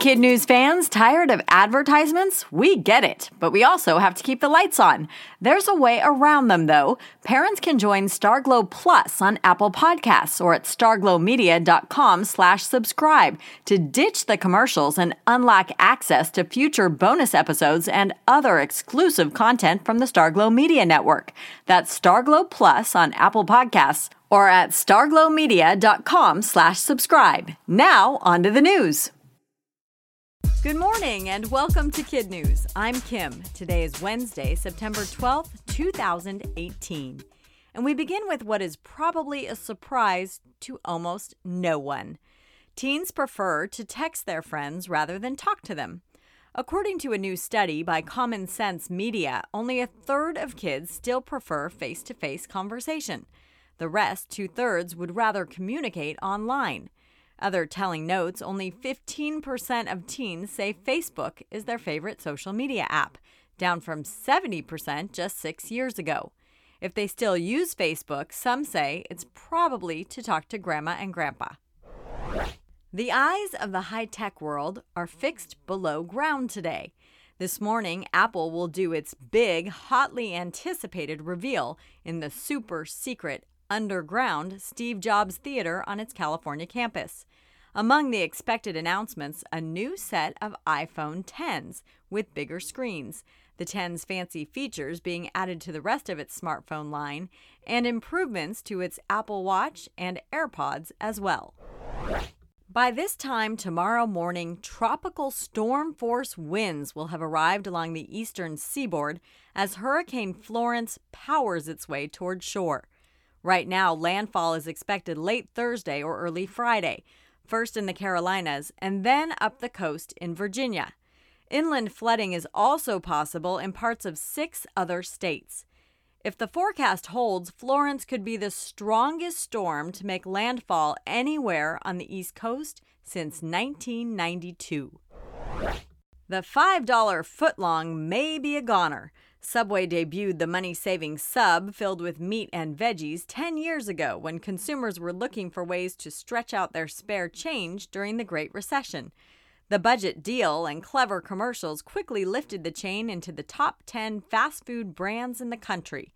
Kid News fans, tired of advertisements? We get it, but we also have to keep the lights on. There's a way around them, though. Parents can join Starglow Plus on Apple Podcasts or at starglowmedia.com slash subscribe to ditch the commercials and unlock access to future bonus episodes and other exclusive content from the Starglow Media Network. That's Starglow Plus on Apple Podcasts or at starglowmedia.com slash subscribe. Now, on to the news. Good morning and welcome to Kid News. I'm Kim. Today is Wednesday, September 12th, 2018. And we begin with what is probably a surprise to almost no one. Teens prefer to text their friends rather than talk to them. According to a new study by Common Sense Media, only a third of kids still prefer face to face conversation. The rest, two thirds, would rather communicate online. Other telling notes only 15% of teens say Facebook is their favorite social media app, down from 70% just six years ago. If they still use Facebook, some say it's probably to talk to grandma and grandpa. The eyes of the high tech world are fixed below ground today. This morning, Apple will do its big, hotly anticipated reveal in the super secret underground Steve Jobs Theater on its California campus. Among the expected announcements, a new set of iPhone 10s with bigger screens, the 10's fancy features being added to the rest of its smartphone line, and improvements to its Apple Watch and AirPods as well. By this time tomorrow morning, tropical storm force winds will have arrived along the eastern seaboard as Hurricane Florence powers its way toward shore. Right now, landfall is expected late Thursday or early Friday, first in the Carolinas and then up the coast in Virginia. Inland flooding is also possible in parts of six other states. If the forecast holds, Florence could be the strongest storm to make landfall anywhere on the East Coast since 1992. The $5 footlong may be a goner. Subway debuted the money saving sub filled with meat and veggies 10 years ago when consumers were looking for ways to stretch out their spare change during the Great Recession. The budget deal and clever commercials quickly lifted the chain into the top 10 fast food brands in the country.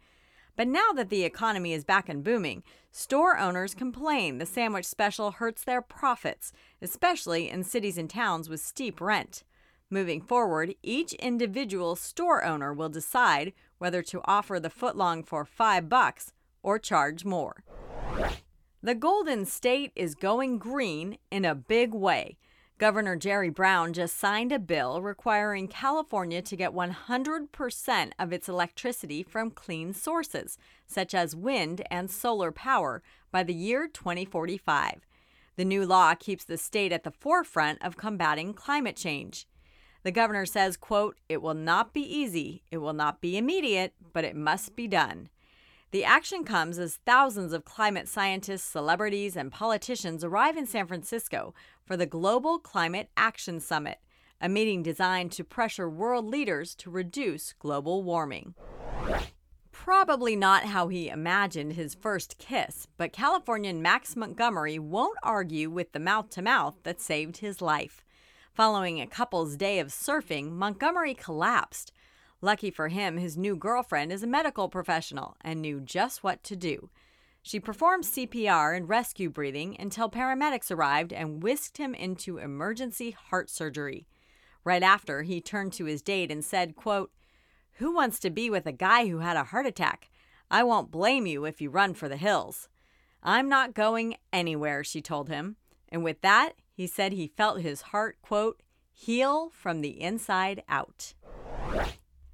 But now that the economy is back and booming, store owners complain the sandwich special hurts their profits, especially in cities and towns with steep rent. Moving forward, each individual store owner will decide whether to offer the footlong for 5 bucks or charge more. The Golden State is going green in a big way. Governor Jerry Brown just signed a bill requiring California to get 100% of its electricity from clean sources, such as wind and solar power, by the year 2045. The new law keeps the state at the forefront of combating climate change. The governor says, quote, "It will not be easy, it will not be immediate, but it must be done." The action comes as thousands of climate scientists, celebrities, and politicians arrive in San Francisco for the Global Climate Action Summit, a meeting designed to pressure world leaders to reduce global warming. Probably not how he imagined his first kiss, but Californian Max Montgomery won't argue with the mouth to mouth that saved his life. Following a couple's day of surfing, Montgomery collapsed. Lucky for him, his new girlfriend is a medical professional and knew just what to do. She performed CPR and rescue breathing until paramedics arrived and whisked him into emergency heart surgery. Right after, he turned to his date and said, quote, Who wants to be with a guy who had a heart attack? I won't blame you if you run for the hills. I'm not going anywhere, she told him. And with that, he said he felt his heart, quote, heal from the inside out.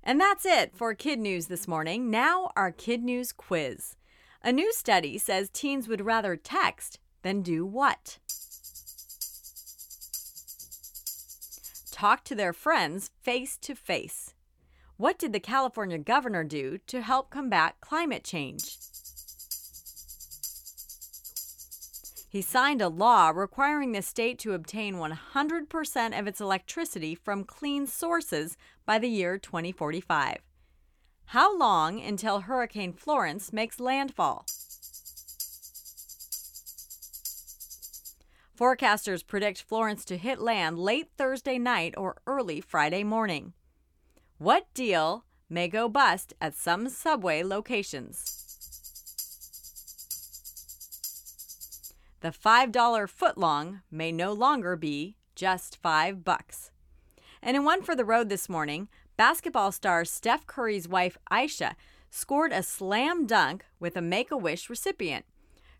And that's it for Kid News this morning. Now, our Kid News quiz. A new study says teens would rather text than do what? Talk to their friends face to face. What did the California governor do to help combat climate change? He signed a law requiring the state to obtain 100% of its electricity from clean sources by the year 2045. How long until Hurricane Florence makes landfall? Forecasters predict Florence to hit land late Thursday night or early Friday morning. What deal may go bust at some subway locations? The $5 footlong may no longer be just 5 bucks. And in one for the road this morning, basketball star Steph Curry's wife Ayesha scored a slam dunk with a Make a Wish recipient.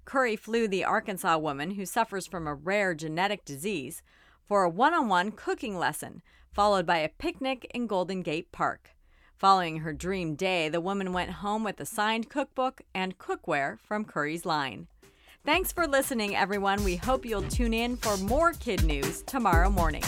Curry flew the Arkansas woman who suffers from a rare genetic disease for a one on one cooking lesson, followed by a picnic in Golden Gate Park. Following her dream day, the woman went home with a signed cookbook and cookware from Curry's line. Thanks for listening, everyone. We hope you'll tune in for more kid news tomorrow morning.